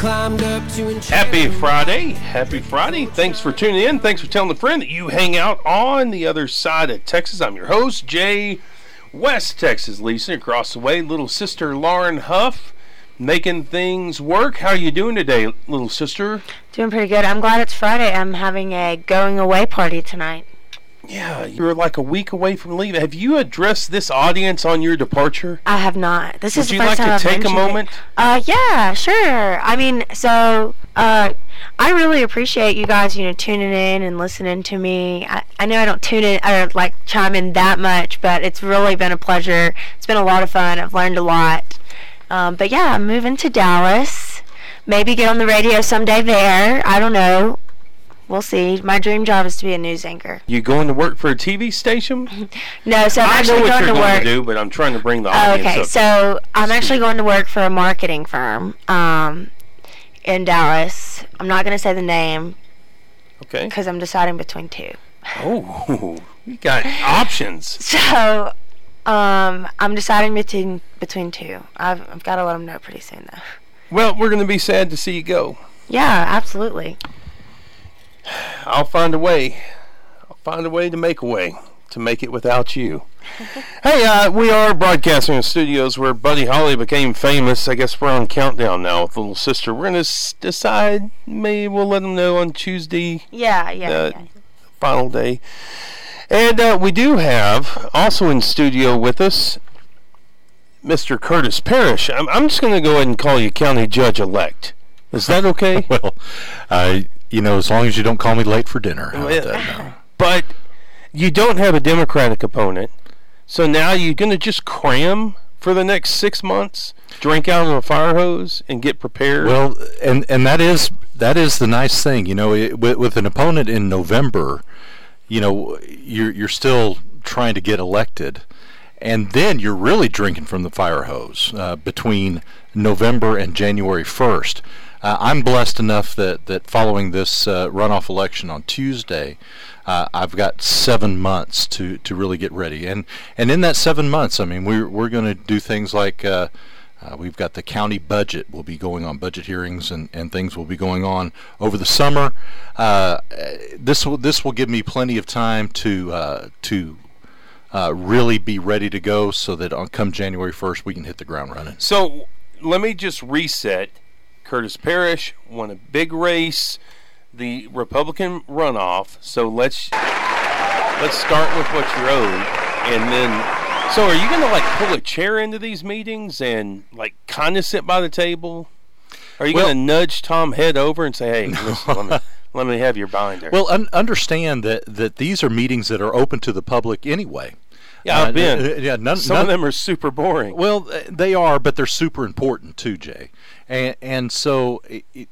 climbed up to Happy Friday. Happy Friday. Thanks for tuning in. Thanks for telling a friend that you hang out on the other side of Texas. I'm your host, Jay West Texas. Lisa across the way, little sister Lauren Huff making things work. How are you doing today, little sister? Doing pretty good. I'm glad it's Friday. I'm having a going away party tonight. Yeah, you're like a week away from leaving. Have you addressed this audience on your departure? I have not. This Would is the you first like time to I've take a it. moment? Uh, yeah, sure. I mean, so uh, I really appreciate you guys, you know, tuning in and listening to me. I, I know I don't tune in or like chime in that much, but it's really been a pleasure. It's been a lot of fun. I've learned a lot. Um, but yeah, I'm moving to Dallas. Maybe get on the radio someday there. I don't know. We'll see. My dream job is to be a news anchor. You going to work for a TV station? No, so I'm I know what going you're to going work. to do, but I'm trying to bring the Oh, audience okay, up. so I'm actually going to work for a marketing firm um, in Dallas. I'm not going to say the name okay. because I'm deciding between two. Oh, you got options. So um, I'm deciding between between two. I've, I've got to let them know pretty soon, though. Well, we're going to be sad to see you go. Yeah, absolutely. I'll find a way. I'll find a way to make a way to make it without you. hey, uh, we are broadcasting in studios where Buddy Holly became famous. I guess we're on countdown now with little sister. We're gonna s- decide. Maybe we'll let them know on Tuesday, Yeah, yeah, Uh, yeah. final day. And uh, we do have also in studio with us Mr. Curtis Parrish. I'm, I'm just going to go ahead and call you County Judge Elect. Is that okay? Well, I you know, as long as you don't call me late for dinner. How Yeah. about that now? But you don't have a Democratic opponent, so now you're going to just cram for the next six months, drink out of a fire hose, and get prepared. Well, and and that is that is the nice thing, you know, it, with, with an opponent in November, you know, you're you're still trying to get elected, and then you're really drinking from the fire hose uh, between November and January first. Uh, I'm blessed enough that, that following this uh, runoff election on Tuesday, uh, I've got seven months to, to really get ready, and and in that seven months, I mean, we're we're going to do things like. Uh, uh, we've got the county budget. We'll be going on budget hearings and, and things will be going on over the summer. Uh, this will this will give me plenty of time to to really be ready to go, so that on come January first we can hit the ground running. so let me just reset. Curtis Parrish won a big race, the Republican runoff. So let's let's start with what you're owed, and then. So are you going to like pull a chair into these meetings and like kind of sit by the table? Are you Well- going to nudge Tom Head over and say, "Hey, listen, let me let me have your binder"? Well, un- understand that, that these are meetings that are open to the public anyway. Yeah, I've been. uh, yeah, none, Some none, of them are super boring. Well, uh, they are, but they're super important too, Jay. And and so it, it,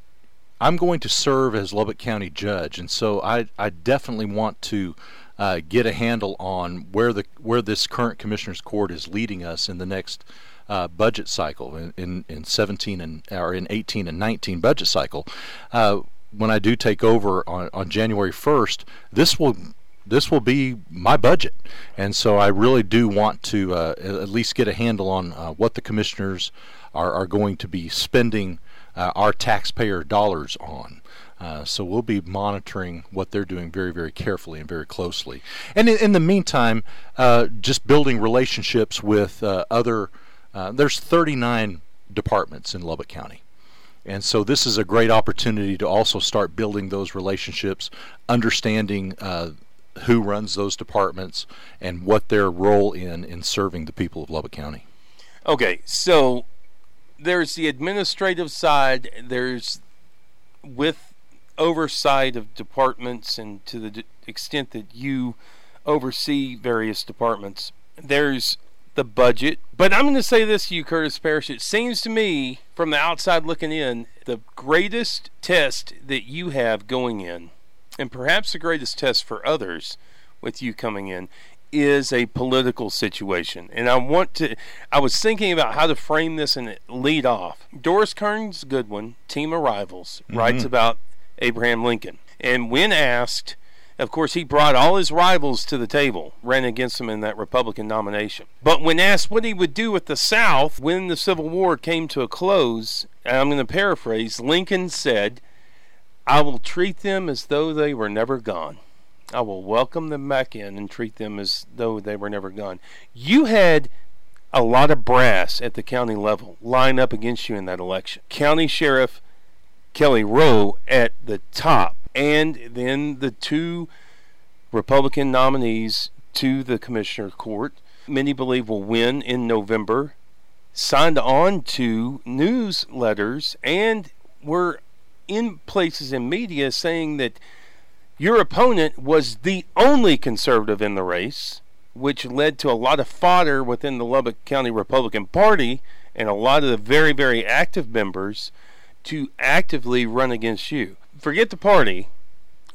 I'm going to serve as Lubbock County judge, and so I I definitely want to uh, get a handle on where the where this current commissioners court is leading us in the next. Uh, budget cycle in, in, in 17 and or in 18 and 19 budget cycle. Uh, when I do take over on, on January 1st, this will this will be my budget, and so I really do want to uh, at least get a handle on uh, what the commissioners are, are going to be spending uh, our taxpayer dollars on. Uh, so we'll be monitoring what they're doing very, very carefully and very closely. And in, in the meantime, uh, just building relationships with uh, other. Uh, there's 39 departments in Lubbock County. And so this is a great opportunity to also start building those relationships, understanding uh, who runs those departments and what their role in in serving the people of Lubbock County. Okay, so there's the administrative side. There's with oversight of departments, and to the d- extent that you oversee various departments, there's the budget. But I'm going to say this to you, Curtis Parrish. It seems to me, from the outside looking in, the greatest test that you have going in, and perhaps the greatest test for others with you coming in, is a political situation. And I want to, I was thinking about how to frame this and lead off. Doris Kearns Goodwin, Team of Rivals, mm-hmm. writes about Abraham Lincoln. And when asked, of course, he brought all his rivals to the table, ran against him in that Republican nomination. But when asked what he would do with the South when the Civil War came to a close, and I'm going to paraphrase, Lincoln said, I will treat them as though they were never gone. I will welcome them back in and treat them as though they were never gone. You had a lot of brass at the county level line up against you in that election. County Sheriff Kelly Rowe at the top, and then the two Republican nominees to the Commissioner Court, many believe will win in November, signed on to newsletters and were in places in media saying that your opponent was the only conservative in the race, which led to a lot of fodder within the Lubbock County Republican Party and a lot of the very, very active members to actively run against you. Forget the party.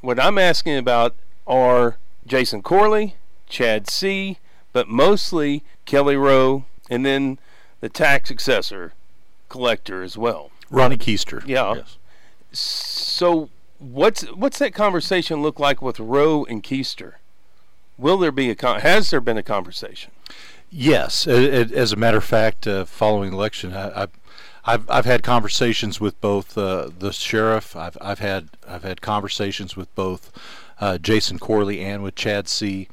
What I'm asking about are Jason Corley, Chad Seay, but mostly Kelly Rowe, and then the tax assessor collector as well. Ronnie Keister. Yeah. Yes. So what's what's that conversation look like with Rowe and Keister? Will there be a con- has there been a conversation? Yes, as a matter of fact, uh, following election, I, have I've had conversations with both uh, the sheriff. I've I've had I've had conversations with both uh, Jason Corley and with Chad Seay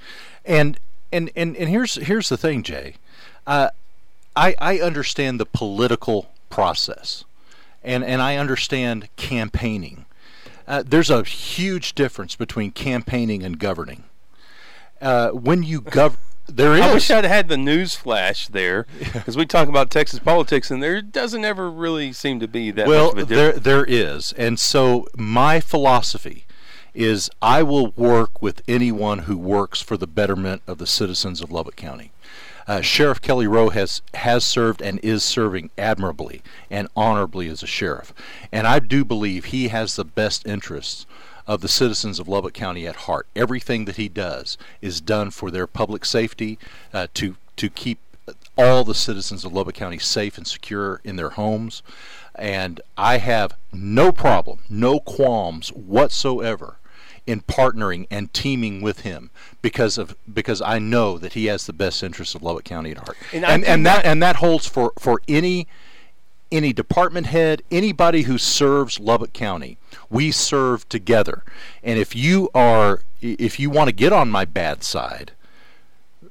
And and and, and here's here's the thing, Jay. Uh, I I understand the political process, and and I understand campaigning. Uh, there's a huge difference between campaigning and governing. Uh, when you govern, there is. I wish I'd had the news flash there because we talk about Texas politics, and there doesn't ever really seem to be that. Well, there there is, and so my philosophy is I will work with anyone who works for the betterment of the citizens of Lubbock County. Uh, Sheriff Kelly Rowe has has served and is serving admirably and honorably as a sheriff, and I do believe he has the best interests of the citizens of Lubbock County at heart. Everything that he does is done for their public safety, uh, to to keep all the citizens of Lubbock County safe and secure in their homes, and I have no problem, no qualms whatsoever in partnering and teaming with him because of because I know that he has the best interests of Lubbock County at heart. And and, and that, that and that holds for for any any department head, anybody who serves Lubbock County. We serve together. And if you are if you want to get on my bad side,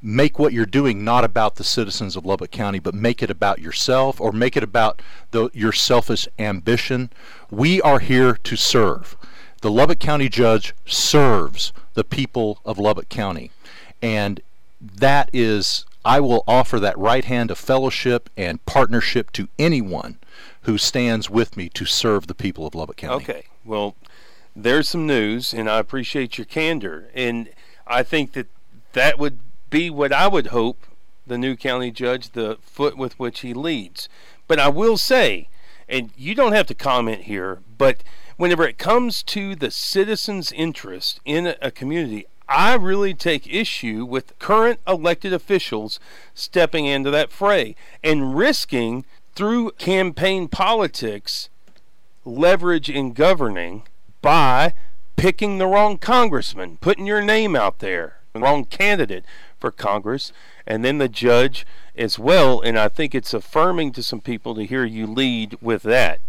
make what you're doing not about the citizens of Lubbock County, but make it about yourself or make it about the, your selfish ambition. We are here to serve the Lubbock County judge serves the people of Lubbock County. And that is, I will offer that right hand of fellowship and partnership to anyone who stands with me to serve the people of Lubbock County. Okay. Well, there's some news, and I appreciate your candor. And I think that that would be what I would hope the new county judge, the foot with which he leads. But I will say, and you don't have to comment here, but whenever it comes to the citizen's interest in a community, I really take issue with current elected officials stepping into that fray and risking through campaign politics leverage in governing by picking the wrong congressman, putting your name out there, the wrong candidate for Congress, and then the judge as well. And I think it's affirming to some people to hear you lead with that,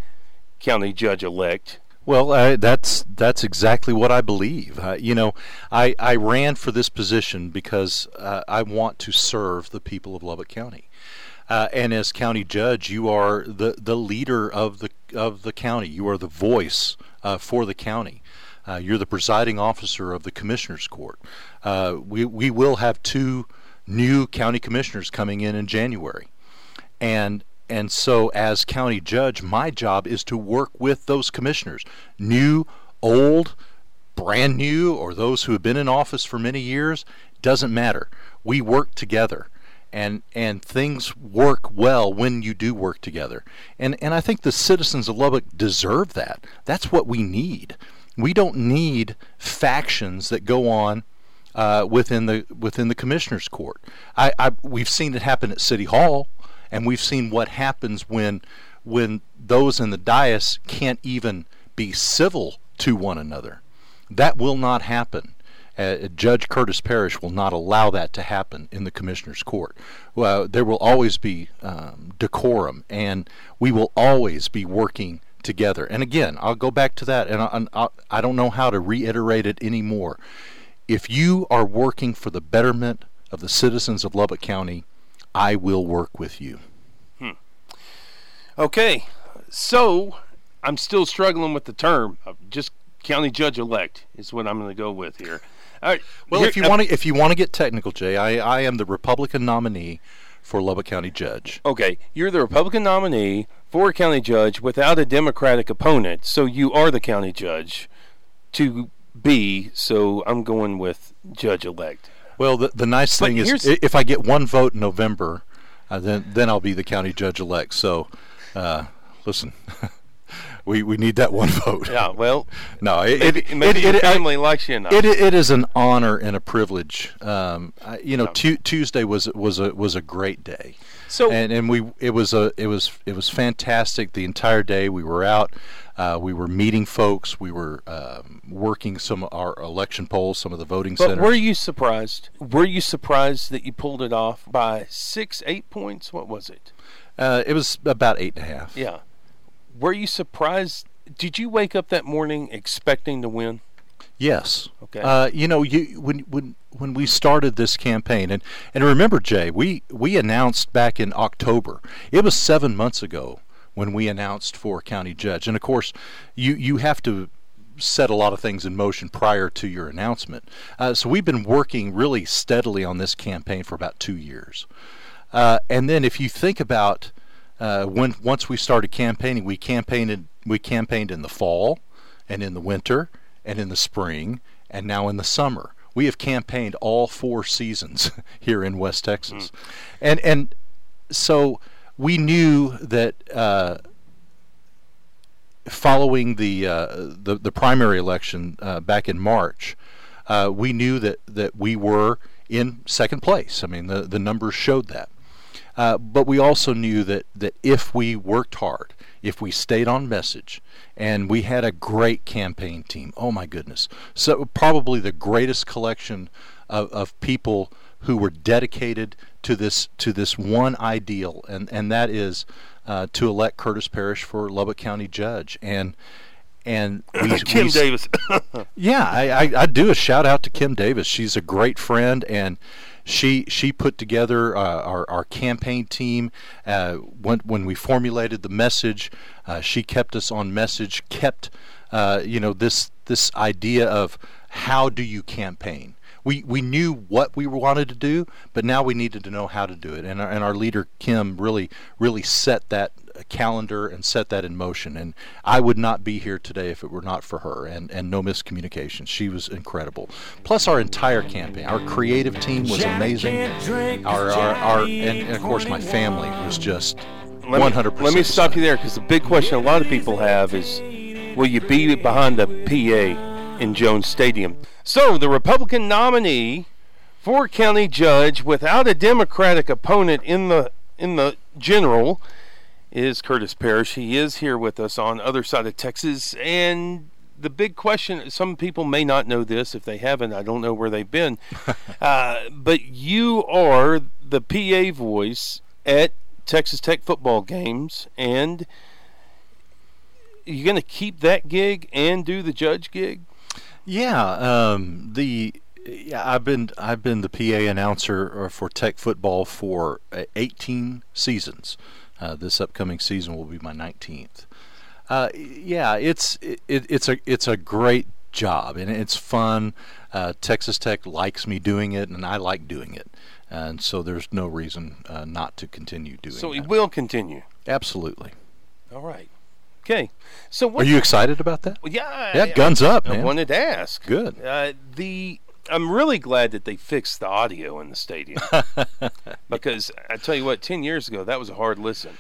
county judge elect. Well, uh, that's that's exactly what I believe. Uh, you know, I, I ran for this position because uh, I want to serve the people of Lubbock County. Uh, and as county judge, you are the, the leader of the of the county. You are the voice uh, for the county. Uh, you're the presiding officer of the commissioners court. we we will have two new county commissioners coming in in January, and and so, as county judge, my job is to work with those commissioners, new, old, brand new, or those who have been in office for many years. Doesn't matter. We work together. And, and things work well when you do work together. And, and I think the citizens of Lubbock deserve that. That's what we need. We don't need factions that go on uh, within the within the commissioners court. I, I, we've seen it happen at City Hall and we've seen what happens when when those in the dais can't even be civil to one another. That will not happen Uh, Judge Curtis Parrish will not allow that to happen in the commissioner's court. Well, there will always be um, decorum, and we will always be working together. And again, I'll go back to that, and I, I, I don't know how to reiterate it anymore. If you are working for the betterment of the citizens of Lubbock County, I will work with you. Hmm. Okay, so I'm still struggling with the term. Just county judge elect is what I'm going to go with here. All right. Well, here, if you uh, want to, if you want to get technical, Jay, I, I am the Republican nominee for Lubbock County Judge. Okay, you're the Republican nominee for county judge without a Democratic opponent, so you are the county judge to be. So I'm going with judge elect. Well, the the nice thing is, if I get one vote in November, uh, then then I'll be the county judge elect. So, uh, listen. we, we need that one vote. Yeah, well, no, it, maybe, it, maybe it, your family likes you enough. It, it is an honor and a privilege. Um, I, you know, tu- Tuesday was was a was a great day. So and and we it was a it was it was fantastic the entire day. We were out. Uh, we were meeting folks. We were um, working some of our election polls, some of the voting but centers. were you surprised? Were you surprised that you pulled it off by six, eight points? What was it? Uh, it was about eight and a half. Yeah were you surprised? Did you wake up that morning expecting to win? Yes. Okay. Uh, you know, you when when when we started this campaign, and and remember, Jay, we we announced back in October. It was seven months ago when we announced for county judge, and of course, you you have to set a lot of things in motion prior to your announcement. Uh, so we've been working really steadily on this campaign for about two years. Uh, and then if you think about uh, when once we started campaigning, we campaigned we campaigned in the fall, and in the winter, and in the spring, and now in the summer. We have campaigned all four seasons here in West Texas, mm. and and so we knew that. Uh, following the, uh, the the primary election uh, back in March, uh, we knew that, that we were in second place. I mean, the, the numbers showed that. Uh, but we also knew that, that if we worked hard, if we stayed on message, and we had a great campaign team, oh my goodness. So, probably the greatest collection of, of people who were dedicated to this to this one ideal, and, and that is uh, to elect Curtis Parrish for Lubbock County Judge. And and we, Kim we, Davis. yeah, I, I, I do a shout out to Kim Davis. She's a great friend, and she she put together uh, our our campaign team. Uh, when when we formulated the message, uh, she kept us on message. Kept uh, you know this this idea of how do you campaign. We, we knew what we wanted to do, but now we needed to know how to do it. And our, and our leader Kim really really set that calendar and set that in motion. And I would not be here today if it were not for her and, and no miscommunication. She was incredible. Plus, our entire campaign, our creative team was amazing. Our, our, our and, and of course, my family was just let 100%. Me, let me stop you there because the big question a lot of people have is will you be behind the PA in Jones Stadium? So, the Republican nominee for county judge without a Democratic opponent in the in the general is Curtis Parrish. He is here with us on other side of Texas, and the big question some people may not know this if they haven't i don't know where they've been uh, but you are the pa voice at texas tech football games and you're going to keep that gig and do the judge gig yeah um, the yeah, I've been I've been the PA announcer uh, for Tech football for uh, 18 seasons. Uh, this upcoming season will be my 19th. Uh, yeah, it's it, it's a it's a great job and it's fun. Uh, Texas Tech likes me doing it, and I like doing it, and so there's no reason uh, not to continue doing. It. So it will continue. Absolutely. All right. Okay. So are you excited about that? Well, yeah. Yeah, guns up. I man. wanted to ask. Good. Uh, the I'm really glad that they fixed the audio in the stadium because I tell you what, ten years ago that was a hard listen.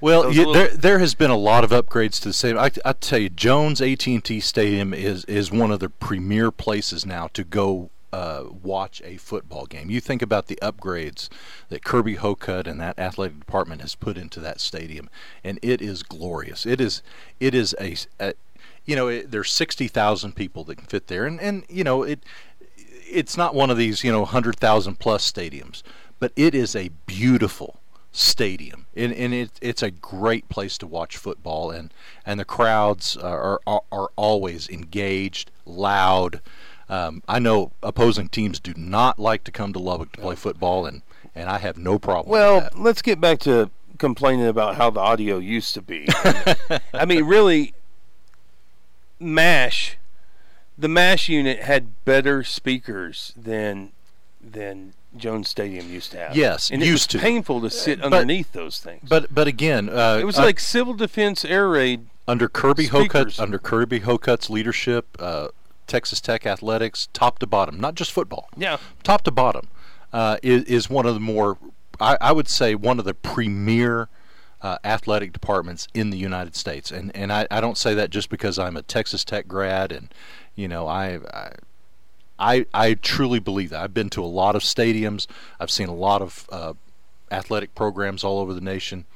Well, you, little... there there has been a lot of upgrades to the stadium. I, I tell you, Jones AT&T Stadium is is one of the premier places now to go uh, watch a football game. You think about the upgrades that Kirby Hocutt and that athletic department has put into that stadium, and it is glorious. It is it is a, a you know it, there's sixty thousand people that can fit there, and and you know it it's not one of these you know hundred thousand plus stadiums, but it is a beautiful stadium, and, and it, it's a great place to watch football, and and the crowds are are, are always engaged, loud. Um, I know opposing teams do not like to come to Lubbock to play football, and and I have no problem. Well, let's get back to complaining about how the audio used to be. I mean, really, Mash, the Mash unit had better speakers than than Jones Stadium used to have. Yes, and it used was to. painful to sit But- underneath those things. But but again, uh, it was uh, like civil defense air raid. under Kirby speakers. Hocutt under Kirby Hocutt's leadership, uh, Texas Tech athletics, top to bottom, not just football, Yeah, top to bottom, uh, is, is one of the more, I, I would say, one of the premier uh, athletic departments in the United States. And and I, I don't say that just because I'm a Texas Tech grad, and you know I. I I, I truly believe that. I've been to a lot of stadiums. I've seen a lot of uh, athletic programs all over the nation.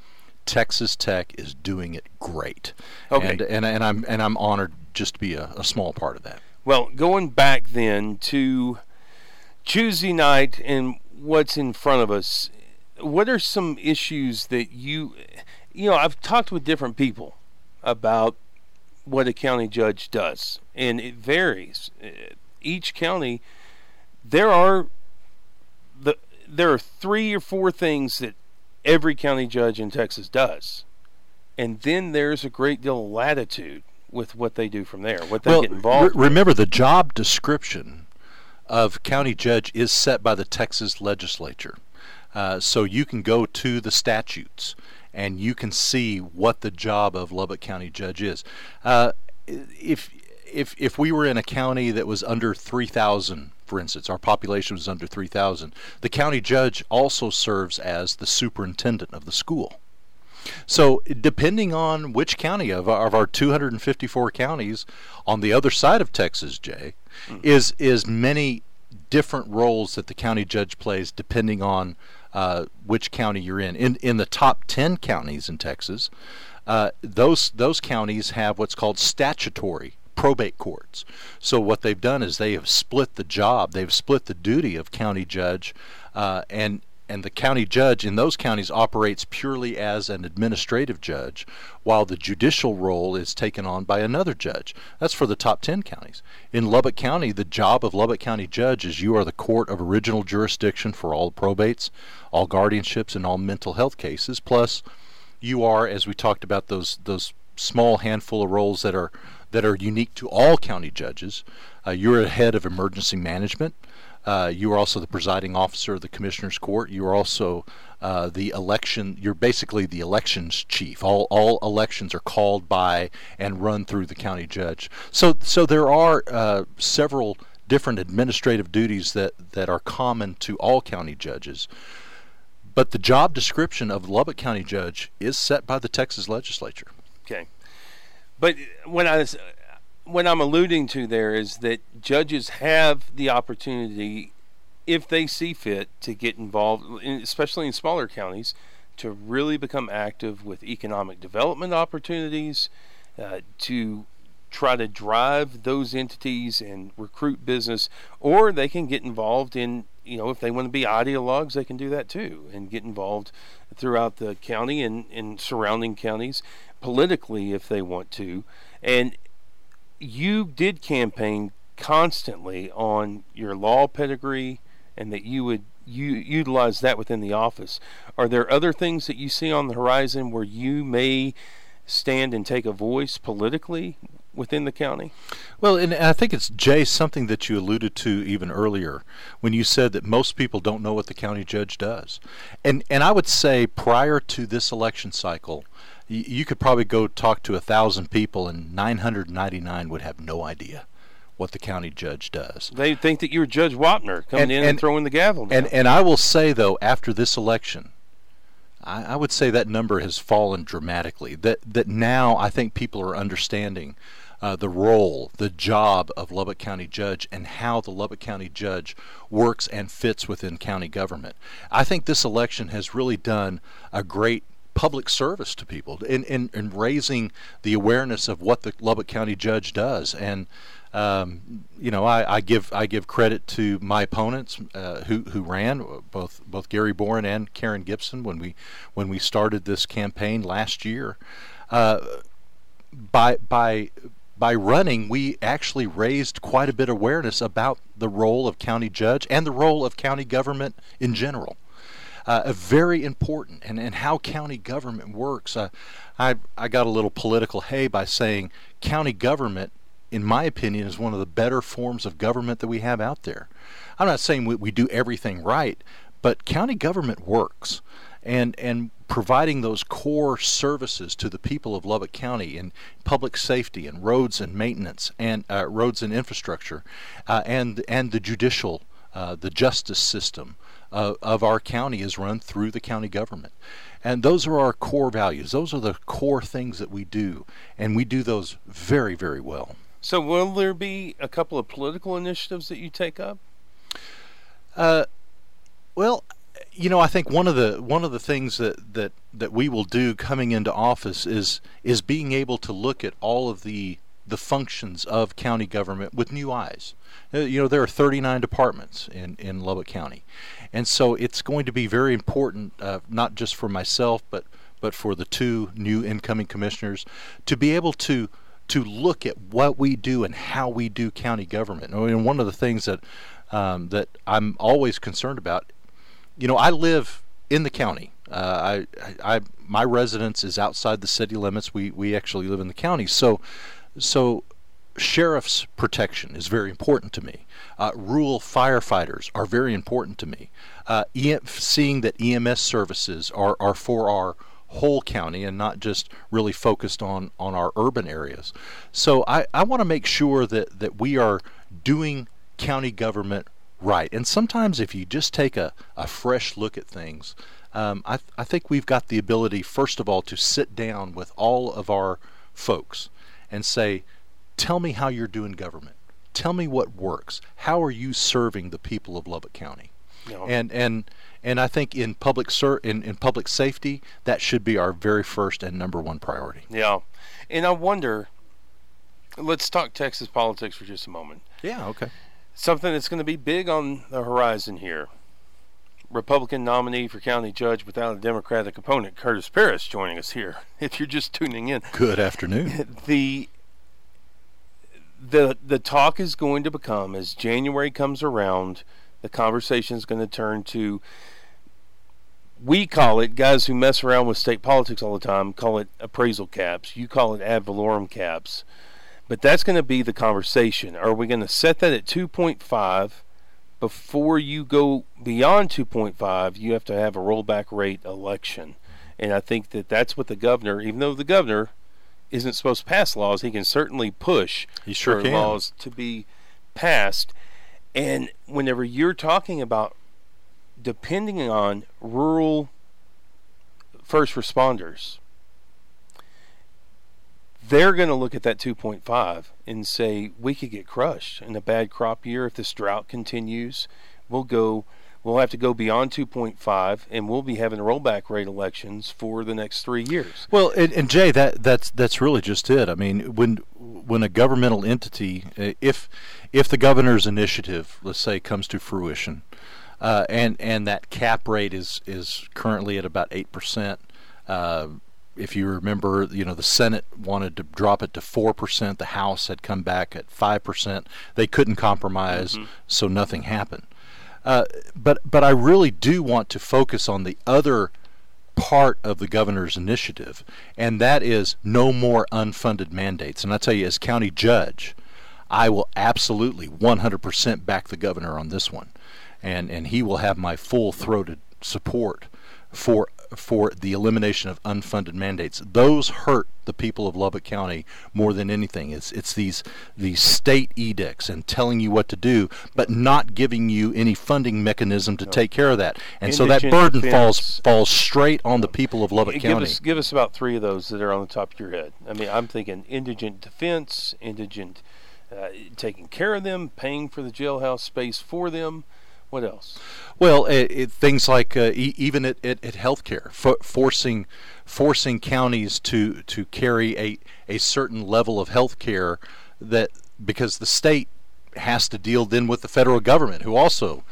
Texas Tech is doing it great. Okay. And, and, and I'm and I'm honored just to be a, a small part of that. Well, going back then to Tuesday night and what's in front of us, what are some issues that you, you know, I've talked with different people about what a county judge does, and it varies. Uh, Each county, there are the there are three or four things that every county judge in Texas does, and then there's a great deal of latitude with what they do from there, what they well, get involved. re- remember the job description of county judge is set by the Texas legislature. Uh, so you can go to the statutes and you can see what the job of Lubbock County judge is. Uh, if if if we were in a county that was under 3,000, for instance, our population was under 3,000, the county judge also serves as the superintendent of the school. So, depending on which county of our, of our 254 counties on the other side of Texas, Jay, is is many different roles that the county judge plays depending on uh, which county you're in. In in the top 10 counties in Texas, uh, those those counties have what's called statutory probate courts. So what they've done is they have split the job, they've split the duty of county judge, uh, and and the county judge in those counties operates purely as an administrative judge, while the judicial role is taken on by another judge. That's for the top 10 counties. In Lubbock County, the job of Lubbock County judge is you are the court of original jurisdiction for all probates, all guardianships, and all mental health cases. Plus, you are, as we talked about, those those small handful of roles that are that are unique to all county judges. Uh, you're a head of emergency management. Uh, you are also the presiding officer of the commissioner's court. You are also uh, the election. You're basically the elections chief. All all elections are called by and run through the county judge. So so there are uh, several different administrative duties that that are common to all county judges. But the job description of Lubbock County judge is set by the Texas legislature. Okay, but when I was, what I'm alluding to there is that judges have the opportunity, if they see fit, to get involved, especially in smaller counties, to really become active with economic development opportunities, uh, to try to drive those entities and recruit business, or they can get involved in, you know, if they want to be ideologues, they can do that too, and get involved throughout the county and, and surrounding counties politically if they want to. And you did campaign constantly on your law pedigree and that you would you utilize that within the office. Are there other things that you see on the horizon where you may stand and take a voice politically within the county? Well, and I think it's Jay something that you alluded to even earlier when you said that most people don't know what the county judge does, and and I would say prior to this election cycle, you could probably go talk to a thousand people, and 999 would have no idea what the county judge does. They think that you're Judge Wapner coming And- in and, and- throwing the gavel down. And and I will say though, after this election, I, I would say that number has fallen dramatically. That that now I think people are understanding uh, the role, the job of Lubbock County Judge, and how the Lubbock County Judge works and fits within county government. I think this election has really done a great public service to people in, in, in, raising the awareness of what the Lubbock County judge does. And um, you know, I, I, give I give credit to my opponents uh, who who ran both both Gary Boren and Karen Gibson when we when we started this campaign last year. Uh, by by by running, we actually raised quite a bit of awareness about the role of county judge and the role of county government in general. Uh, very important, and, and how county government works. Uh, I, I got a little political hay by saying county government, in my opinion, is one of the better forms of government that we have out there. I'm not saying we, we do everything right, but county government works. And, and providing those core services to the people of Lubbock County in public safety and roads and maintenance and uh, roads and infrastructure, uh, and and the judicial, uh, the justice system of our county is run through the county government. And those are our core values. Those are the core things that we do, and we do those very, very well. So, will there be a couple of political initiatives that you take up? Uh, well, you know, I think one of the one of the things that, that, that we will do coming into office is is being able to look at all of the the functions of county government with new eyes. Uh, you know, there are 39 departments in, in Lubbock County, and so it's going to be very important, uh, not just for myself, but but for the two new incoming commissioners, to be able to to look at what we do and how we do county government. And one of the things that um, that I'm always concerned about you know, I live in the county. Uh, I, I, my residence is outside the city limits. We, we actually live in the county. So, so sheriff's protection is very important to me. Uh, rural firefighters are very important to me. Uh, seeing that EMS services are, are for our whole county and not just really focused on, on our urban areas. So I, I want to make sure that, that we are doing county government right. And sometimes if you just take a, a fresh look at things, um, I, th- I think we've got the ability, first of all, to sit down with all of our folks and say, tell me how you're doing government. Tell me what works. How are you serving the people of Lubbock County? No. And and and I think in public ser- in, in public safety, that should be our very first and number one priority. Yeah. And I wonder let's talk Texas politics for just a moment. Yeah, okay something that's going to be big on the horizon here. Republican nominee for county judge without a Democratic opponent, Curtis Parrish, joining us here. If you're just tuning in, good afternoon. the the the talk is going to become as January comes around, the conversation is going to turn to. We call it guys who mess around with state politics all the time call it appraisal caps. You call it ad valorem caps. But that's going to be the conversation. Are we going to set that at 2.5? Before you go beyond 2.5, you have to have a rollback rate election. And I think that that's what the governor, even though the governor isn't supposed to pass laws, he can certainly push he sure for laws to be passed. And whenever you're talking about depending on rural first responders, they're going to look at that 2.5 and say we could get crushed in a bad crop year if this drought continues. We'll go we'll have to go beyond 2.5 and we'll be having rollback rate elections for the next 3 years. Well, and, and Jay that that's that's really just it. I mean, when when a governmental entity uh, if if the governor's initiative, let's say comes to fruition, uh, and and that cap rate is is currently at about 8%, uh, if you remember, you know, the Senate wanted to drop it to 4%. The House had come back at 5%. They couldn't compromise, mm-hmm. so nothing happened. Uh, but, but I really do want to focus on the other part of the governor's initiative, and that is no more unfunded mandates. And I tell you, as county judge, I will absolutely 100% back the governor on this one, and, and he will have my full throated support for for the elimination of unfunded mandates. Those hurt the people of Lubbock County more than anything. It's it's these these state edicts and telling you what to do, but not giving you any funding mechanism to no. take care of that. And so that burden falls falls straight on the people of Lubbock give County. Us, give us about three of those that are on the top of your head. I mean, I'm thinking indigent defense, indigent, uh, taking care of them, paying for the jailhouse space for them. What else? Well, it, it, things like uh, e- even at, at, at healthcare, forcing forcing counties to to carry a a certain level of health care that because the state has to deal then with the federal government, who also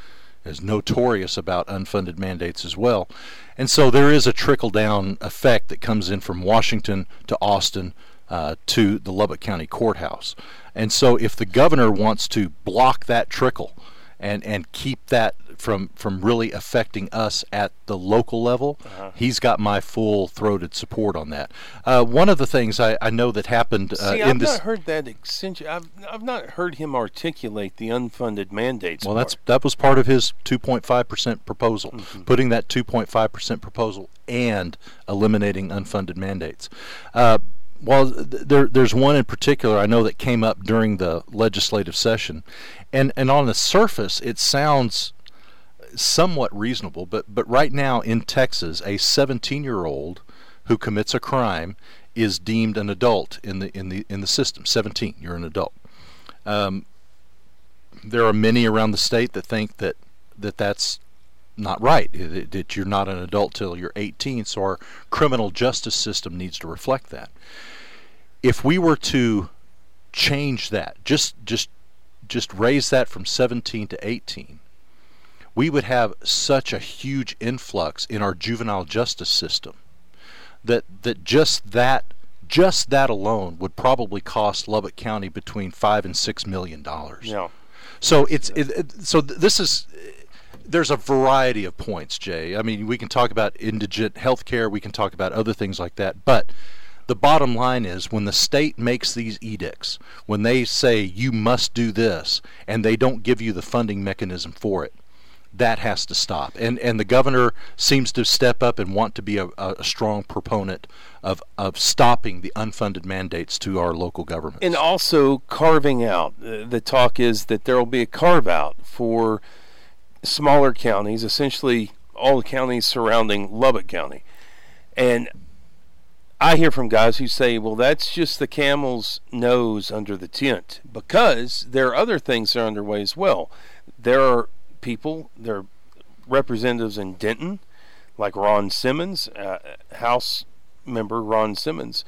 is notorious about unfunded mandates as well. And so there is a trickle down effect that comes in from Washington to Austin uh, to the Lubbock County Courthouse. And so if the governor wants to block that trickle and, and keep that from from really affecting us at the local level, uh-huh. he's got my full throated support on that. Uh, one of the things I, I know that happened uh, See, in I've this. not heard that extension. I've I've not heard him articulate the unfunded mandates. Well, part. that's that was part of his 2.5 percent proposal, mm-hmm. putting that 2.5 percent proposal and eliminating unfunded mandates. Uh, well, there, there's one in particular I know that came up during the legislative session, and and on the surface it sounds somewhat reasonable, but but right now in Texas, a 17-year-old who commits a crime is deemed an adult in the in the in the system. 17, you're an adult. Um, there are many around the state that think that that that's not right. That you're not an adult till you're 18. So our criminal justice system needs to reflect that. If we were to change that, just just just raise that from 17 to 18, we would have such a huge influx in our juvenile justice system that that just that just that alone would probably cost Lubbock County between five and six million dollars. Yeah. So it's it, so this is there's a variety of points, Jay. I mean, we can talk about indigent health care, we can talk about other things like that, but the bottom line is when the state makes these edicts, when they say you must do this, and they don't give you the funding mechanism for it, that has to stop. And and the governor seems to step up and want to be a, a strong proponent of of stopping the unfunded mandates to our local governments. And also carving out. The talk is that there will be a carve out for smaller counties, essentially all the counties surrounding Lubbock County. And I hear from guys who say, well, that's just the camel's nose under the tent because there are other things that are underway as well. There are people, there are representatives in Denton, like Ron Simmons, uh, House member Ron Simmons,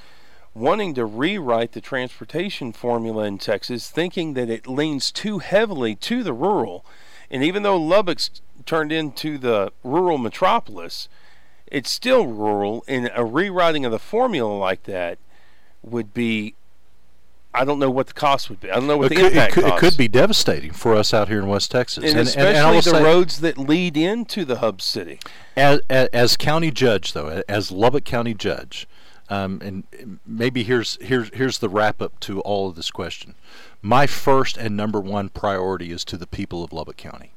wanting to rewrite the transportation formula in Texas, thinking that it leans too heavily to the rural. And even though Lubbock's turned into the rural metropolis, it's still rural, and a rewriting of the formula like that would be. I don't know what the cost would be. I don't know what it the could, impact it could, it could be devastating for us out here in West Texas, and, and, especially and, and the say, roads that lead into the hub city. As, as, as county judge, though, as Lubbock County judge, um, and maybe here's here's here's the wrap up to all of this question. My first and number one priority is to the people of Lubbock County.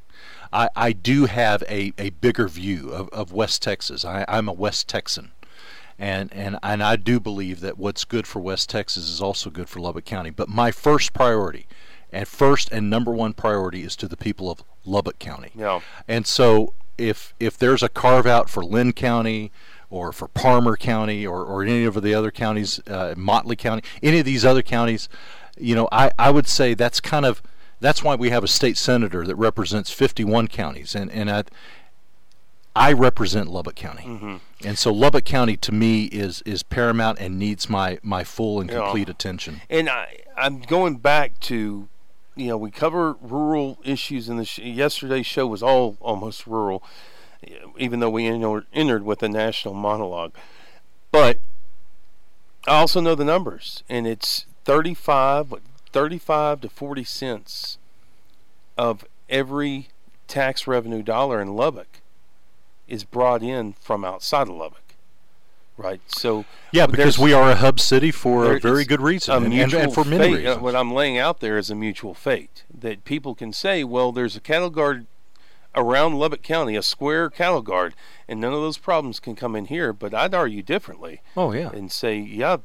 I, I do have a, a bigger view of, of West Texas. I, I'm a West Texan. And, and, and I do believe that what's good for West Texas is also good for Lubbock County. But my first priority, and first and number one priority, is to the people of Lubbock County. Yeah. And so if if there's a carve out for Lynn County or for Parmer County or, or any of the other counties, uh, Motley County, any of these other counties, you know, I, I would say that's kind of that's why we have a state senator that represents 51 counties, and and I, I represent Lubbock County, mm-hmm. and so Lubbock County to me is is paramount and needs my my full and complete attention. And I I'm going back to, you know, we cover rural issues in the sh- yesterday's show was all almost rural, even though we entered with a national monologue, but I also know the numbers, and it's 35 35 to 40 cents of every tax revenue dollar in Lubbock is brought in from outside of Lubbock. Right. So yeah, because we are a hub city for a very good reason, a and, mutual and, for many fate, reasons. what I'm laying out there is a mutual fate that people can say, well, there's a cattle guard around Lubbock County, a square cattle guard, and none of those problems can come in here. But I'd argue differently. Oh yeah, and say, yeah,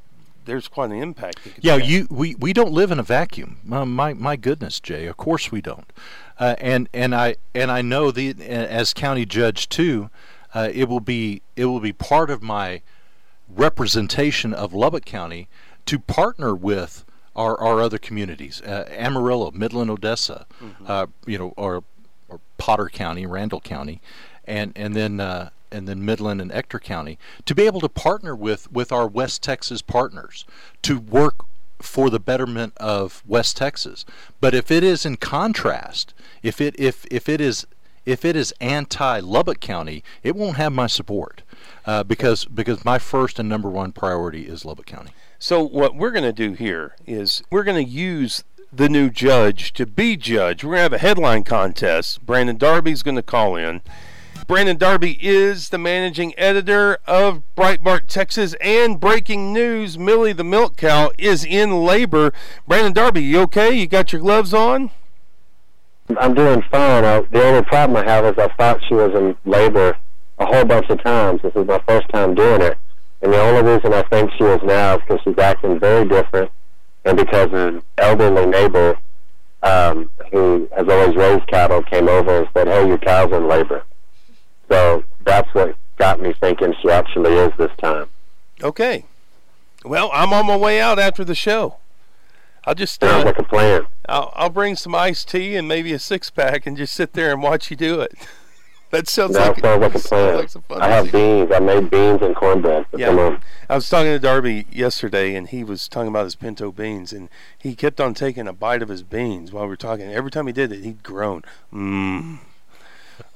there's quite an impact. Yeah, you we, we don't live in a vacuum. Uh, my my goodness, Jay. Of course we don't. Uh, and and I and I know the as county judge too, uh, it will be it will be part of my representation of Lubbock County to partner with our, our other communities, uh, Amarillo, Midland, Odessa, mm-hmm. Uh, you know, or Potter County, Randall County, and and then uh, and then Midland and Ector County to be able to partner with with our West Texas partners to work for the betterment of West Texas. But if it is in contrast, if it if if it is if it is anti Lubbock County, it won't have my support uh, because because my first and number one priority is Lubbock County. So what we're going to do here is we're going to use the new judge to be judge. We're going to have a headline contest. Brandon Darby's going to call in. Brandon Darby is the managing editor of Breitbart, Texas, and breaking news: Millie the milk cow is in labor. Brandon Darby, you okay? You got your gloves on? I'm doing fine. I, the only problem I have is I thought she was in labor a whole bunch of times. This is my first time doing it. And the only reason I think she is now is because she's acting very different and because an elderly neighbor um, who has always raised cattle came over and said, hey, your cow's in labor. So that's what got me thinking she actually is this time. Okay. Well, I'm on my way out after the show. I'll just Sounds uh, like a plan. I'll, I'll bring some iced tea and maybe a six pack and just sit there and watch you do it. that sounds That like sounds like a plan. like some fun I have beans. I made beans and cornbread. So Yeah. come. I was talking to Darby yesterday, and he was talking about his pinto beans, and he kept on taking a bite of his beans while we were talking. Every time he did it, he'd groan. Mmm.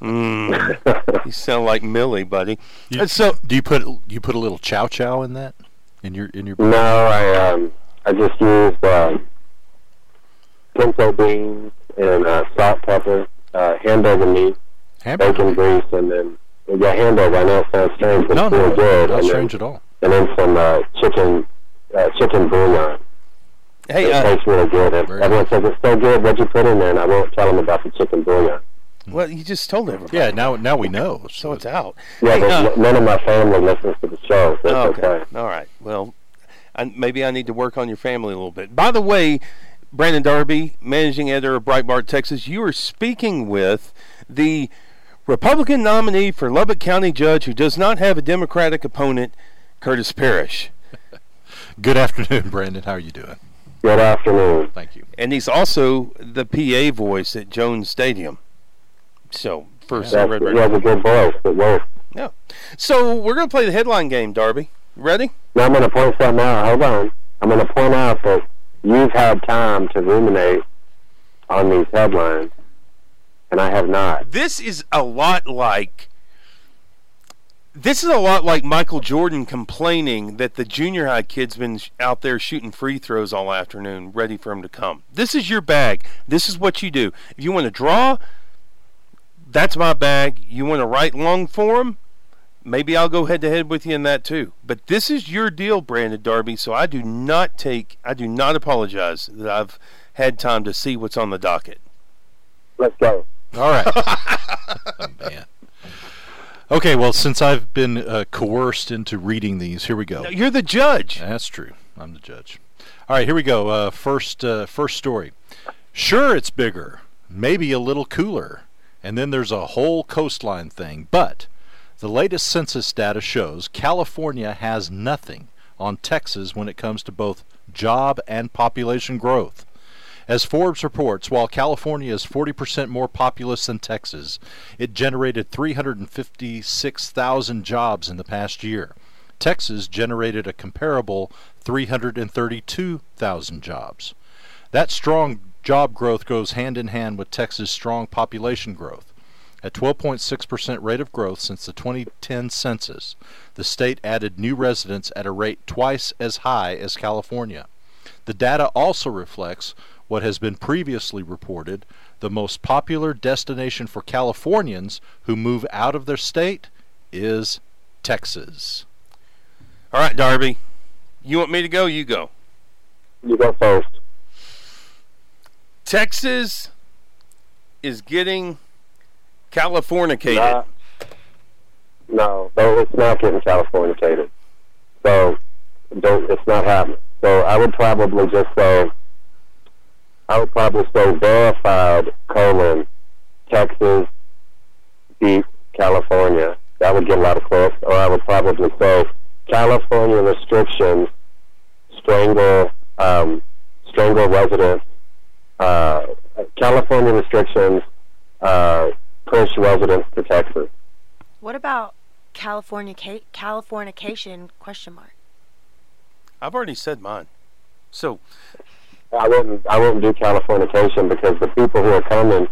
Mmm. he sounded like Millie, buddy. You- so, Do you put you put a little chow chow in that in your in your No, I um, I just used uh, pinto beans and uh, salt, pepper, uh, hamburger meat, hamburger? bacon grease, and then yeah, hamburger. I know it sounds strange, but No, it's no, real good. not and, strange then, at all. and then some uh, chicken, uh, chicken bouillon. hey, it uh, tastes really good. And Very everyone says it's so good. What'd you put in there? And I won't tell them about the chicken bouillon. well, you just told everybody. Yeah, now now we know. So it's out. Yeah, Hey, but uh, none of my family listens to the show, so it's okay. okay. All right. Well, I, maybe I need to work on your family a little bit. By the way, Brandon Darby, managing editor of Breitbart, Texas, you are speaking with the Republican nominee for Lubbock County judge who does not have a Democratic opponent, Curtis Parrish. Good afternoon, Brandon. How are you doing? Good afternoon. Thank you. And he's also the PA voice at Jones Stadium. So, first That's, Red he Radio. has a good voice. It works. Yeah. So, we're going to play the headline game, Darby. Ready? Now I'm going to point something out. Hold on. I'm going to point out that you've had time to ruminate on these headlines, and I have not. this is a lot like this is a lot like Michael Jordan complaining that the junior high kid's been out there shooting free throws all afternoon, ready for him to come. This is your bag. This is what you do. If you want to draw, that's my bag. You want to write long form, maybe I'll go head to head with you in that too. But this is your deal, Brandon Darby. So I do not take, I do not apologize that I've had time to see what's on the docket. Let's go. All right. oh, man. Okay, well, since I've been uh, coerced into reading these, here we go. No, You're the judge. That's true. I'm the judge. All right, here we go. Uh, first, uh, first story. Sure, it's bigger, maybe a little cooler, and then there's a whole coastline thing. But the latest census data shows California has nothing on Texas when it comes to both job and population growth. As Forbes reports, while California is 40% more populous than Texas, it generated 356,000 jobs in the past year. Texas generated a comparable 332,000 jobs. That strong job growth goes hand in hand with Texas' strong population growth. At 12.6% rate of growth since the 2010 census, the state added new residents at a rate twice as high as California. The data also reflects what has been previously reported the most popular destination for Californians who move out of their state is Texas. All right, Darby. You want me to go? You go. You go first. Texas is getting Californicated. Not- no, no, it's not getting Californicated. So, don't, it's not happening. So I would probably just say, I would probably say verified colon Texas beat California. That would get a lot of clicks. Or I would probably say California restrictions strangle um, strangle residents. Uh, California restrictions uh, push residents to Texas. What about California Californication? Question mark. I've already said mine. So I wouldn't I wouldn't do Californication because the people who are coming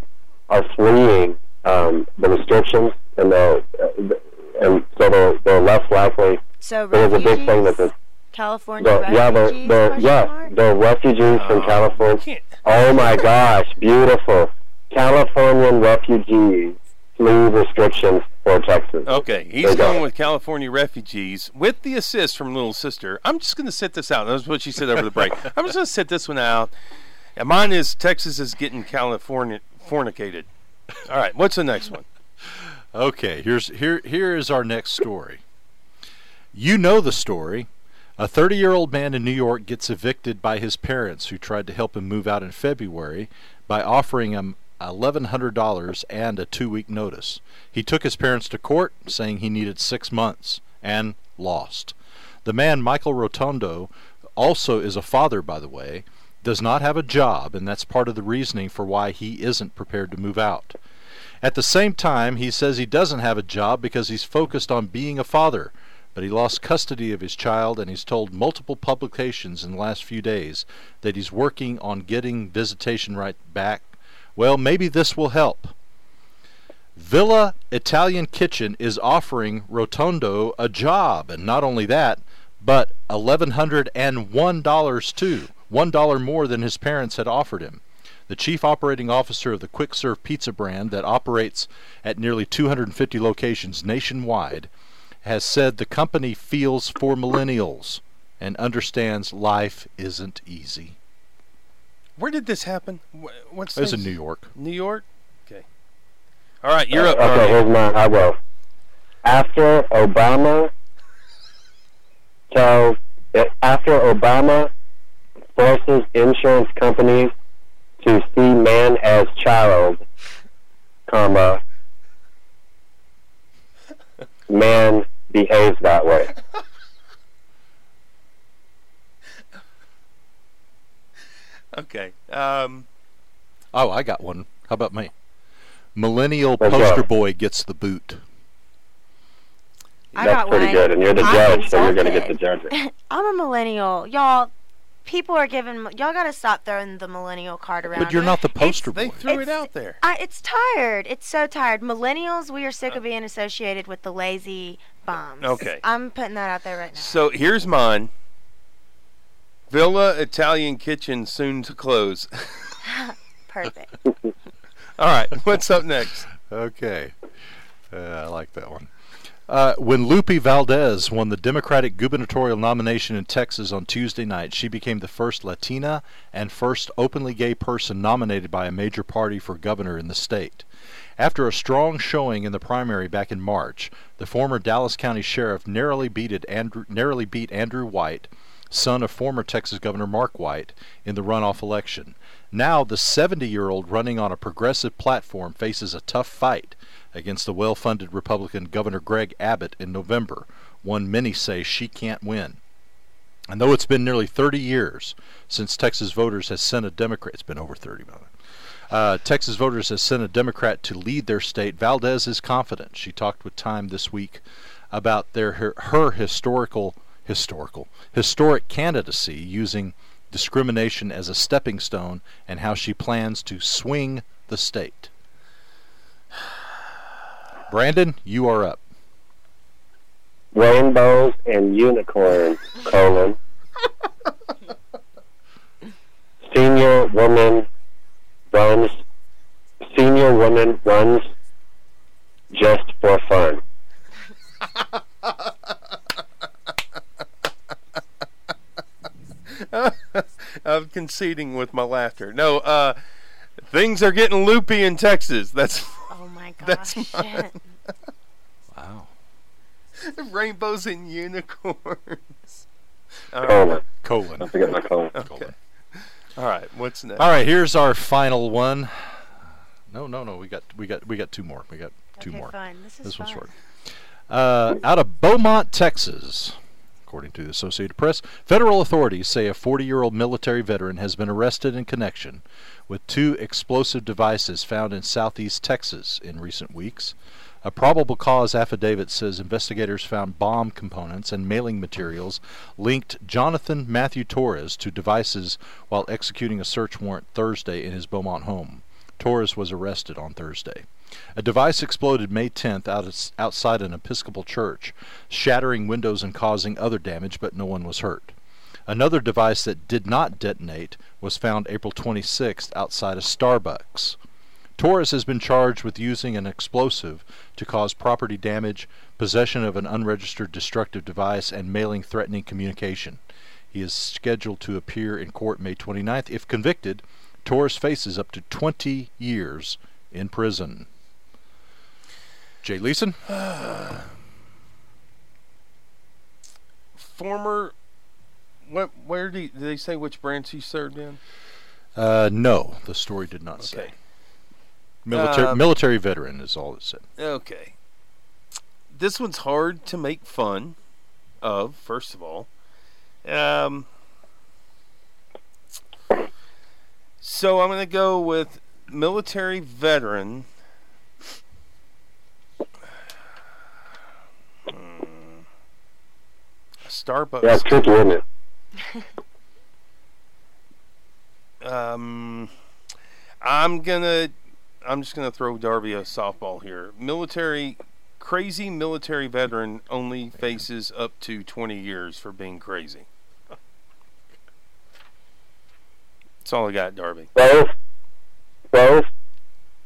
are fleeing um, the restrictions and the uh, and so they're, they're less likely. So there's a big thing that the California the, yeah they're, refugees? they're yeah mark? they're refugees from Oh, California. Oh my gosh, beautiful! Californian refugees flee restrictions for Texas. Okay, he's There you go. going with California refugees with the assist from Little Sister. I'm just going to sit this out. That's what she said over the break. I'm just going to sit this one out. And mine is Texas is getting California fornicated. All right, what's the next one? Okay, here's here here is our next story. You know the story. A 30-year-old man in New York gets evicted by his parents who tried to help him move out in February by offering him $1100 and a 2-week notice. He took his parents to court saying he needed 6 months and lost. The man Michael Rotondo also is a father by the way, does not have a job and that's part of the reasoning for why he isn't prepared to move out. At the same time, he says he doesn't have a job because he's focused on being a father, but he lost custody of his child and he's told multiple publications in the last few days that he's working on getting visitation right back. Well, maybe this will help. Villa Italian Kitchen is offering Rotondo a job, and not only that, but $1,101 too, $1 more than his parents had offered him the chief operating officer of the quick serve pizza brand that operates at nearly 250 locations nationwide, has said the company feels for millennials and understands life isn't easy. Where did this happen? Wh- What's It was in? New York. New York? Okay. All right, you're up. Okay, Arnie. here's mine. I will. After Obama, so uh, after Obama forces insurance companies to see man as child, comma, man behaves that way. Okay. Um, Oh, I got one. How about me? Millennial What's poster up? boy gets the boot. I That's got pretty one. good, and you're the judge, so you're going to get the insulted. judging. I'm a millennial, y'all. People are giving y'all gotta stop throwing the millennial card around. But you're not the poster they boy. They threw it out there. I, it's tired. It's so tired. Millennials, we are sick of being associated with the lazy bums. Okay. I'm putting that out there right now. So here's mine. Villa Italian Kitchen soon to close. Perfect. All right, what's up next? Okay. Uh, I like that one. Uh, when Lupe Valdez won the Democratic gubernatorial nomination in Texas on Tuesday night, she became the first Latina and first openly gay person nominated by a major party for governor in the state. After a strong showing in the primary back in March, the former Dallas County sheriff narrowly beat Andrew, narrowly beat Andrew White, son of former Texas Governor Mark White, in the runoff election. Now, the 70 year old running on a progressive platform faces a tough fight against the well funded Republican Governor Greg Abbott in November, one many say she can't win. And though it's been nearly 30 years since Texas voters has sent a Democrat, it's been over 30, by. Uh, Texas voters has sent a Democrat to lead their state. Valdez is confident. She talked with Time this week about their her, her historical historical historic candidacy using discrimination as a stepping stone and how she plans to swing the state. Brandon, you are up. Rainbows and unicorns, colon. Senior woman runs. Senior woman runs just for fun. I'm conceding with my laughter. No, uh, things are getting loopy in Texas. That's Oh my That's gosh. mine. Wow. rainbows and unicorns. All right. Colon. Colon. Don't forget my colon. Okay. All right. What's next? All right, here's our final one. No, no, no. We got we got we got two more. We got two okay, more. fun. This is This one's short. Uh, out of Beaumont, Texas. According to the Associated Press. Federal authorities say a 40 year old military veteran has been arrested in connection with two explosive devices found in southeast Texas in recent weeks. A probable cause affidavit says investigators found bomb components and mailing materials linked Jonathan Matthew Torres to devices while executing a search warrant Thursday in his Beaumont home. Torres was arrested on Thursday. A device exploded May 10th out outside an Episcopal church, shattering windows and causing other damage, but no one was hurt. Another device that did not detonate was found April 26th outside a Starbucks. Torres has been charged with using an explosive to cause property damage, possession of an unregistered destructive device, and mailing threatening communication. He is scheduled to appear in court May 29th. If convicted, Torres faces up to 20 years in prison. Jay Leeson? Former. What? Where did, he, did they say which branch he served in? Uh, no, the story did not say. Military, Um, military veteran is all it said. Okay. This one's hard to make fun of, first of all. Um, so I'm going to go with military veteran. Hmm. Starbucks. Yeah, it's tricky, isn't it? Um, I'm gonna. I'm just gonna throw Darby a softball here. Military, crazy military veteran only faces up to 20 years for being crazy. That's all I got, Darby. Both, both,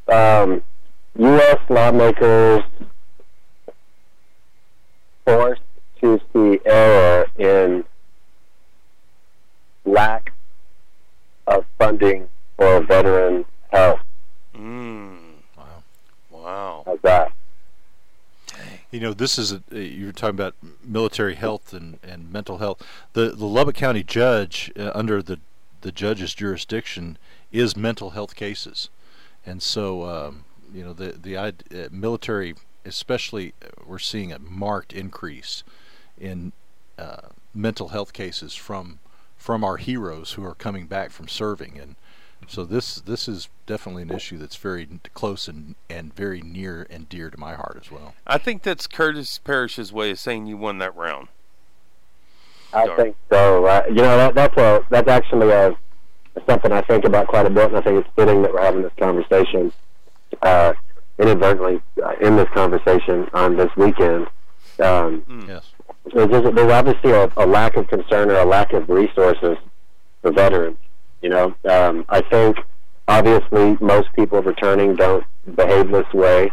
um, U.S. lawmakers forced to see error in lack of funding for veteran health. Mmm. Wow. Wow. How's that? You know, this is a, uh, you were talking about military health and, and mental health. The the Lubbock County judge uh, under the the judge's jurisdiction is mental health cases, and so um, you know the the uh, military, especially, uh, we're seeing a marked increase in uh, mental health cases from from our heroes who are coming back from serving, and so this this is definitely an issue that's very close and and very near and dear to my heart as well. I think that's Curtis Parrish's way of saying you won that round. I Darn. think so. Uh, you know, that, that's a that's actually a something I think about quite a bit, and I think it's fitting that we're having this conversation uh, inadvertently uh, in this conversation on this weekend. Um, Yes. There's, there's obviously a, a lack of concern or a lack of resources for veterans. You know, um, I think obviously most people returning don't behave this way,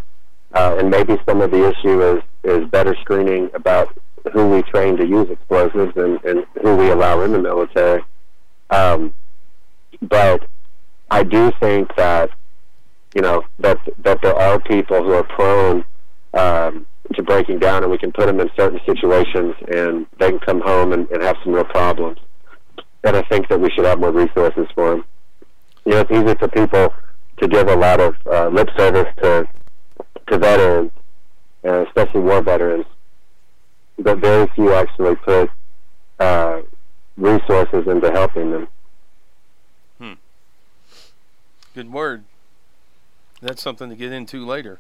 uh, and maybe some of the issue is is better screening about who we train to use explosives and, and who we allow in the military. Um, but I do think that you know that that there are people who are prone um, to breaking down, and we can put them in certain situations, and they can come home and, and have some real problems. And I think that we should have more resources for them. You know, it's easy for people to give a lot of uh, lip service to to veterans, and especially war veterans, but very few actually put uh, resources into helping them. Good word. That's something to get into later.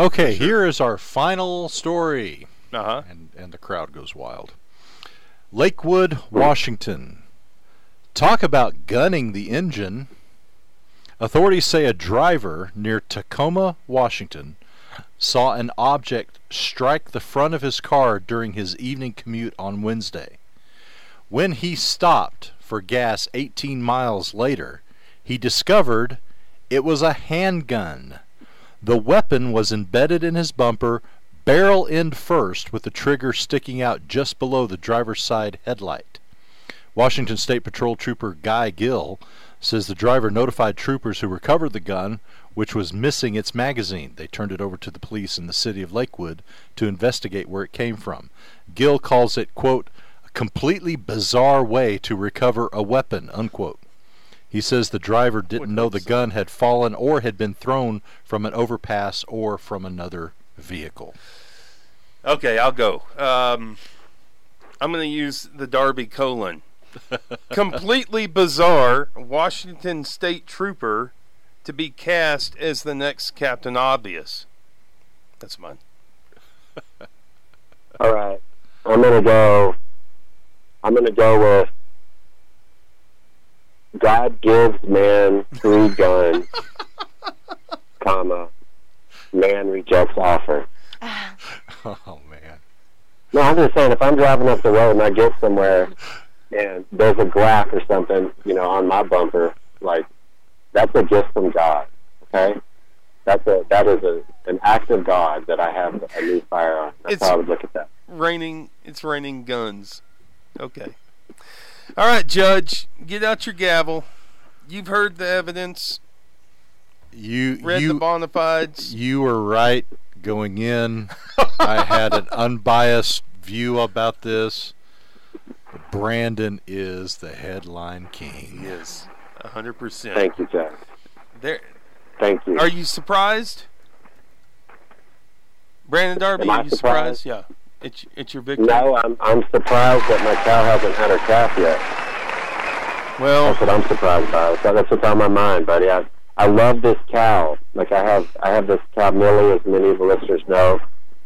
Okay, here is our final story. Uh huh. And, and the crowd goes wild. Lakewood, Washington. Talk about gunning the engine. Authorities say a driver near Tacoma, Washington, saw an object strike the front of his car during his evening commute on Wednesday. When he stopped for gas 18 miles later, he discovered it was a handgun. The weapon was embedded in his bumper, barrel end first, with the trigger sticking out just below the driver's side headlight. Washington State Patrol Trooper Guy Gill says the driver notified troopers who recovered the gun, which was missing its magazine. They turned it over to the police in the city of Lakewood to investigate where it came from. Gill calls it, quote, a completely bizarre way to recover a weapon, unquote. He says the driver didn't know the gun had fallen or had been thrown from an overpass or from another vehicle. Okay, I'll go. Um, I'm going to use the Darby colon. Completely bizarre Washington State trooper to be cast as the next Captain Obvious. That's mine. All right. I'm gonna go. I'm gonna go with God gives man three guns, comma, man rejects offer. Oh man. No, I'm just saying if I'm driving up the road and I get somewhere and there's a graph or something, you know, on my bumper, like that's a gift from God. Okay, that's a that is a an act of God that I have a new firearm. That's It's- how I would look at that. Raining. It's raining guns. Okay. All right, Judge. Get out your gavel. You've heard the evidence. You Read the you bona fides. you were right going in. I had an unbiased view about this. Brandon is the headline king. Yes. A hundred percent. Thank you, Jack. There. Thank you. Are you surprised? Brandon Darby, Am I are you surprised? surprised? Yeah. It's it's your victory. No, I'm I'm surprised that my cow hasn't had her calf yet. Well, That's what I'm surprised by. That's what's on my mind, buddy. I I love this cow. Like I have I have this cow Millie, as many of the listeners know.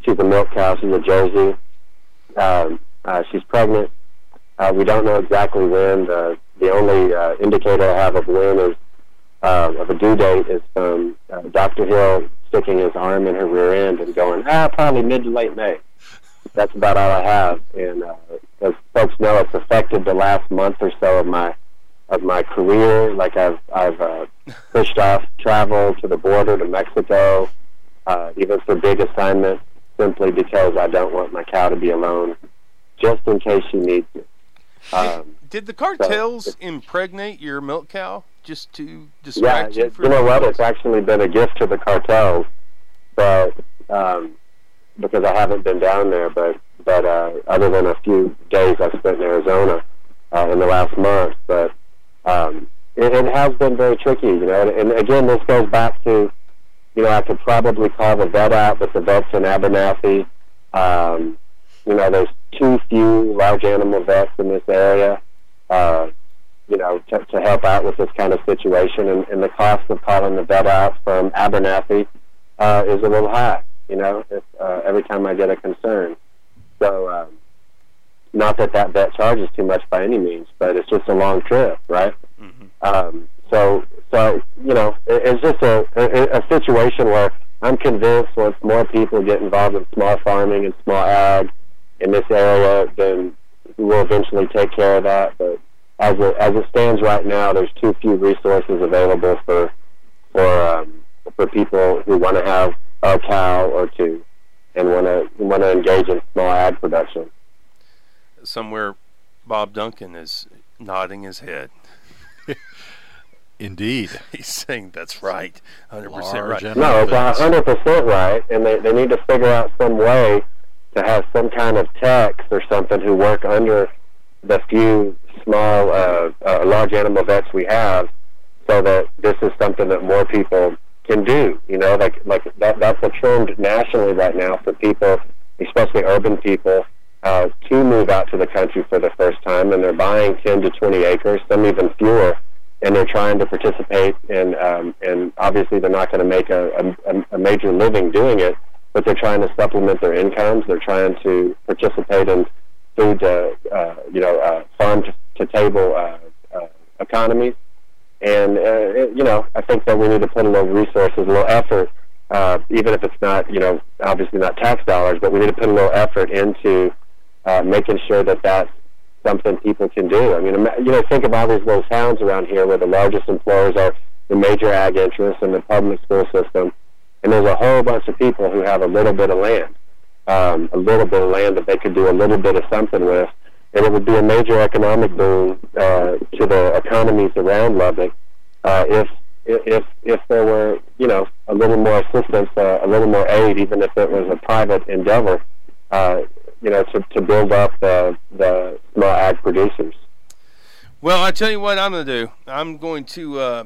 She's a milk cow. She's a Jersey. Um, uh, she's pregnant. Uh, we don't know exactly when. The the only uh, indicator I have of when is uh, of a due date is from uh, Dr. Hill sticking his arm in her rear end and going, ah, probably mid to late May. That's about all I have. And uh, as folks know, it's affected the last month or so of my of my career. Like I've I've uh, pushed off travel to the border to Mexico, uh, even for big assignments, simply because I don't want my cow to be alone, just in case she needs me. Um, did the cartels impregnate your milk cow just to yeah, distract you, you? you know what? It's actually been a gift to the cartels, but um, because I haven't been down there, but but uh, other than a few days I've spent in Arizona uh, in the last month, but um, it, it has been very tricky, you know. And, and again, this goes back to, you know, I could probably call the vet out, but the vet's in Abernathy. Um, you know, there's too few large animal vets in this area. Uh, you know, to, to help out with this kind of situation, and, and the cost of calling the vet out from Abernathy uh, is a little high. You know, if, uh, every time I get a concern. So, um, not that that vet charges too much by any means, but it's just a long trip, right? Mhm. Um, so, so you know, it, it's just a, a a situation where I'm convinced once more people get involved in small farming and small ag in this area, then we'll eventually take care of that. But as it as it stands right now, there's too few resources available for for um, for people who want to have a cow or two and want to want to engage in small ag production. Somewhere, Bob Duncan is nodding his head. Indeed. He's saying that's right, hundred percent right. No, it's a hundred percent right, and they they need to figure out some way to have some kind of techs or something who work under the few small, uh, uh, large animal vets we have, so that this is something that more people can do. You know, like like that that's a trend nationally right now for people, especially urban people, uh, to move out to the country for the first time, and they're buying ten to twenty acres, some even fewer and they're trying to participate in, um, and obviously they're not going to make a, a, a major living doing it, but they're trying to supplement their incomes. They're trying to participate in food, uh, uh, you know, uh, farm to, to table uh, uh, economies. And, uh, it, you know, I think that we need to put a little resources, a little effort, uh, even if it's not, you know, obviously not tax dollars, but we need to put a little effort into uh, making sure that that's something people can do. I mean, you know, think of all these little towns around here where the largest employers are the major ag interests and the public school system, and there's a whole bunch of people who have a little bit of land, um, a little bit of land that they could do a little bit of something with, and it would be a major economic boom uh, to the economies around Lubbock uh, if if if there were you know a little more assistance, uh, a little more aid, even if it was a private endeavor. Uh, you know, to, to build up the, the small ag producers. Well, I tell you what I'm going to do. I'm going to uh,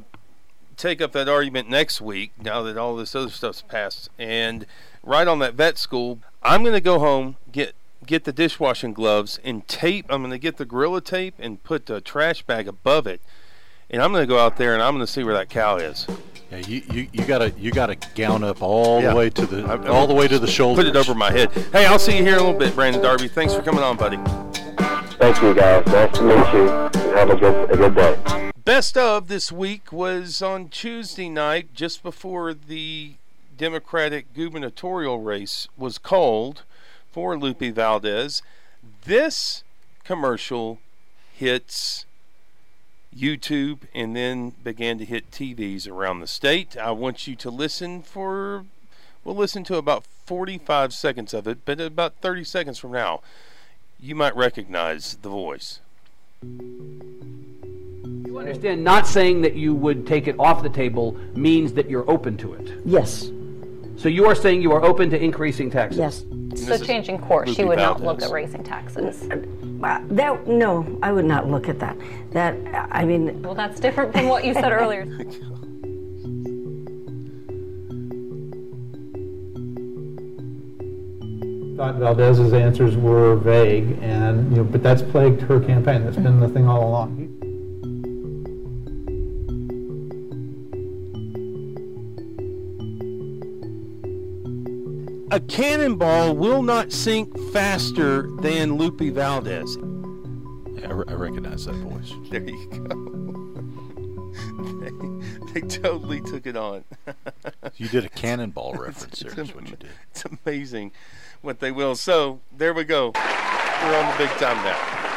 take up that argument next week. Now that all this other stuff's passed, and right on that vet school, I'm going to go home get get the dishwashing gloves and tape. I'm going to get the gorilla tape and put the trash bag above it, and I'm going to go out there and I'm going to see where that cow is. Yeah, you, you, you gotta you gotta gown up all Yeah. the way to the I'm- all the way to the shoulders. Put it over my head. Hey, I'll see you here in a little bit, Brandon Darby. Thanks for coming on, buddy. Thank you, guys. Nice to meet you. And have a good, a good day. Best of this week was on Tuesday night, just before the Democratic gubernatorial race was called for Lupe Valdez. This commercial hits YouTube and then began to hit TVs around the state. I want you to listen for, we'll listen to about 45 seconds of it, but about 30 seconds from now, you might recognize the voice. You understand not saying that you would take it off the table means that you're open to it. Yes, So you are saying you are open to increasing taxes? yes. So changing course, she would not Valdez. look at raising taxes. Uh, That, no, I would not look at that. That, I mean, Well, that's different from what you said earlier. thought Valdez's answers were vague, and, you know, but that's plagued her campaign. That's been the thing all along. A cannonball will not sink faster than Lupe Valdez. Yeah, I, re- I recognize that voice. There you go. they, they totally took it on. You did a cannonball reference there. Is what you did. It's amazing what they will. So there we go. We're on the big time now.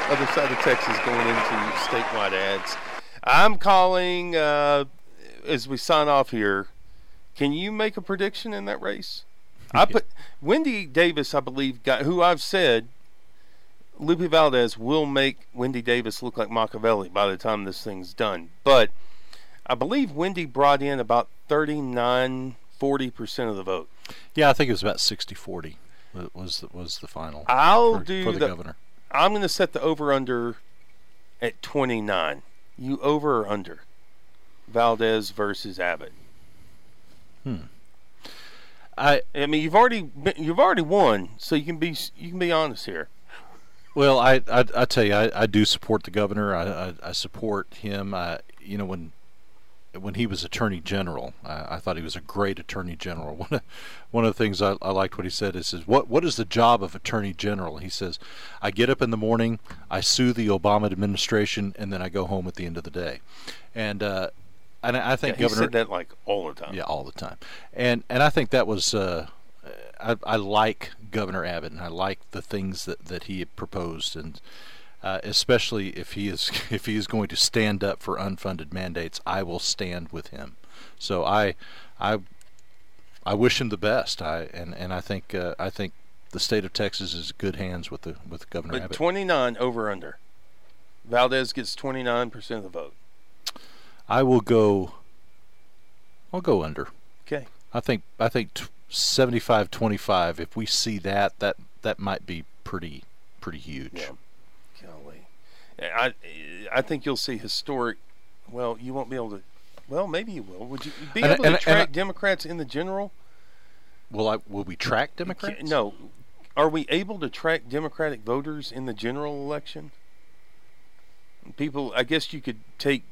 Other side of Texas going into statewide ads. I'm calling uh, as we sign off here. Can you make a prediction in that race? I put Wendy Davis, I believe, got who I've said Lupe Valdez will make Wendy Davis look like Machiavelli by the time this thing's done. But I believe Wendy brought in about 39, 40% of the vote. Yeah, I think it was about 60-40 wa- was the, was the final I'll for, do for the, the- governor. I'm going to set the over under at 29. You over or under? Valdez versus Abbott. Hmm. I I mean, you've already been, you've already won, so you can be you can be honest here. Well, I I, I tell you, I, I do support the governor. I, I, I support him. I, you know, when when he was attorney general, I, I thought he was a great attorney general. One of, one of the things I, I liked what he said is, says, "What what is the job of attorney general?" He says, "I get up in the morning, I sue the Obama administration, and then I go home at the end of the day." And uh, and I Yeah, think he Governor said that like all the time. yeah, all the time. And and I think that was uh, I, I like Governor Abbott, and I like the things that, that he proposed, and uh, especially if he is if he is going to stand up for unfunded mandates, I will stand with him. So I I I wish him the best. I and and I think uh, I think the state of Texas is in good hands with the with Governor But Abbott. 29 over under. Valdez gets 29% of the vote. I will go. I'll go under. Okay. I think I think t- 75-25 if we see that that that might be pretty pretty huge. Yeah. Golly. I I think you'll see historic well, you won't be able to well, maybe you will. Would you be And able and to and track Democrats in the general? Will I will we track Democrats? No. Are we able to track Democratic voters in the general election? People, I guess you could take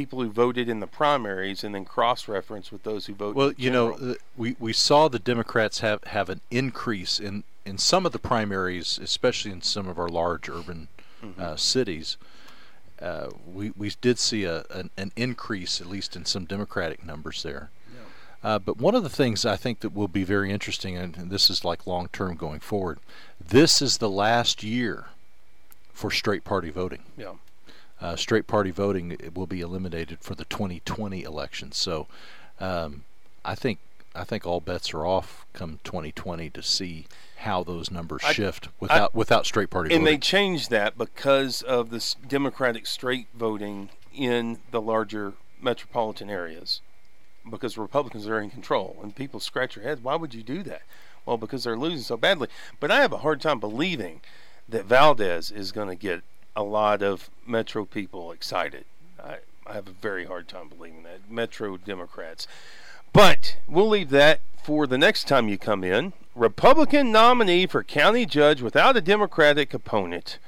people who voted in the primaries and then cross-reference with those who voted. Well, you know, we we saw the Democrats have have an increase in in some of the primaries, especially in some of our large urban Mm-hmm. uh, cities. Uh, we we did see a an, an increase, at least in some Democratic numbers there. Uh, but one of the things I think that will be very interesting, and, and this is like long term going forward, this is the last year for straight party voting. yeah. Uh, straight party voting will be eliminated for the 2020 election. So, um, I think I think all bets are off come 2020 to see how those numbers I- shift without without straight party voting. And they voting. changed that because of this Democratic straight voting in the larger metropolitan areas. Because Republicans are in control, and people scratch their heads. Why would you do that? Well, because they're losing so badly. But I have a hard time believing that Valdez is going to get a lot of Metro people excited. I, I have a very hard time believing that. Metro Democrats. But we'll leave that for the next time you come in. Republican nominee for county judge without a Democratic opponent,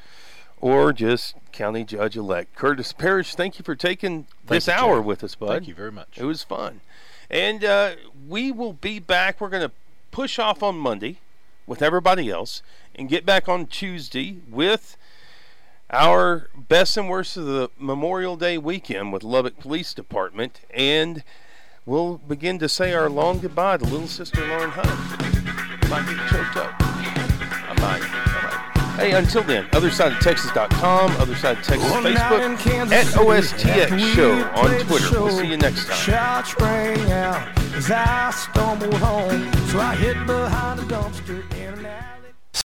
or just county judge elect. Curtis Parrish, thank you for taking this you, hour with us, bud. Thank you very much. It was fun. And uh, we will be back. We're going to push off on Monday with everybody else and get back on Tuesday with our best and worst of the Memorial Day weekend with Lubbock Police Department. And we'll begin to say our long goodbye to little sister Lauren Hunt. Might get choked up. I might. I might. Hey, until then, OtherSideOfTexas.com, Other Side of Texas Well, now in Facebook, at OSTX Show on Twitter. We'll see you next time. Shots rang out as I stumbled home. So I hid behind a dumpster in an alley.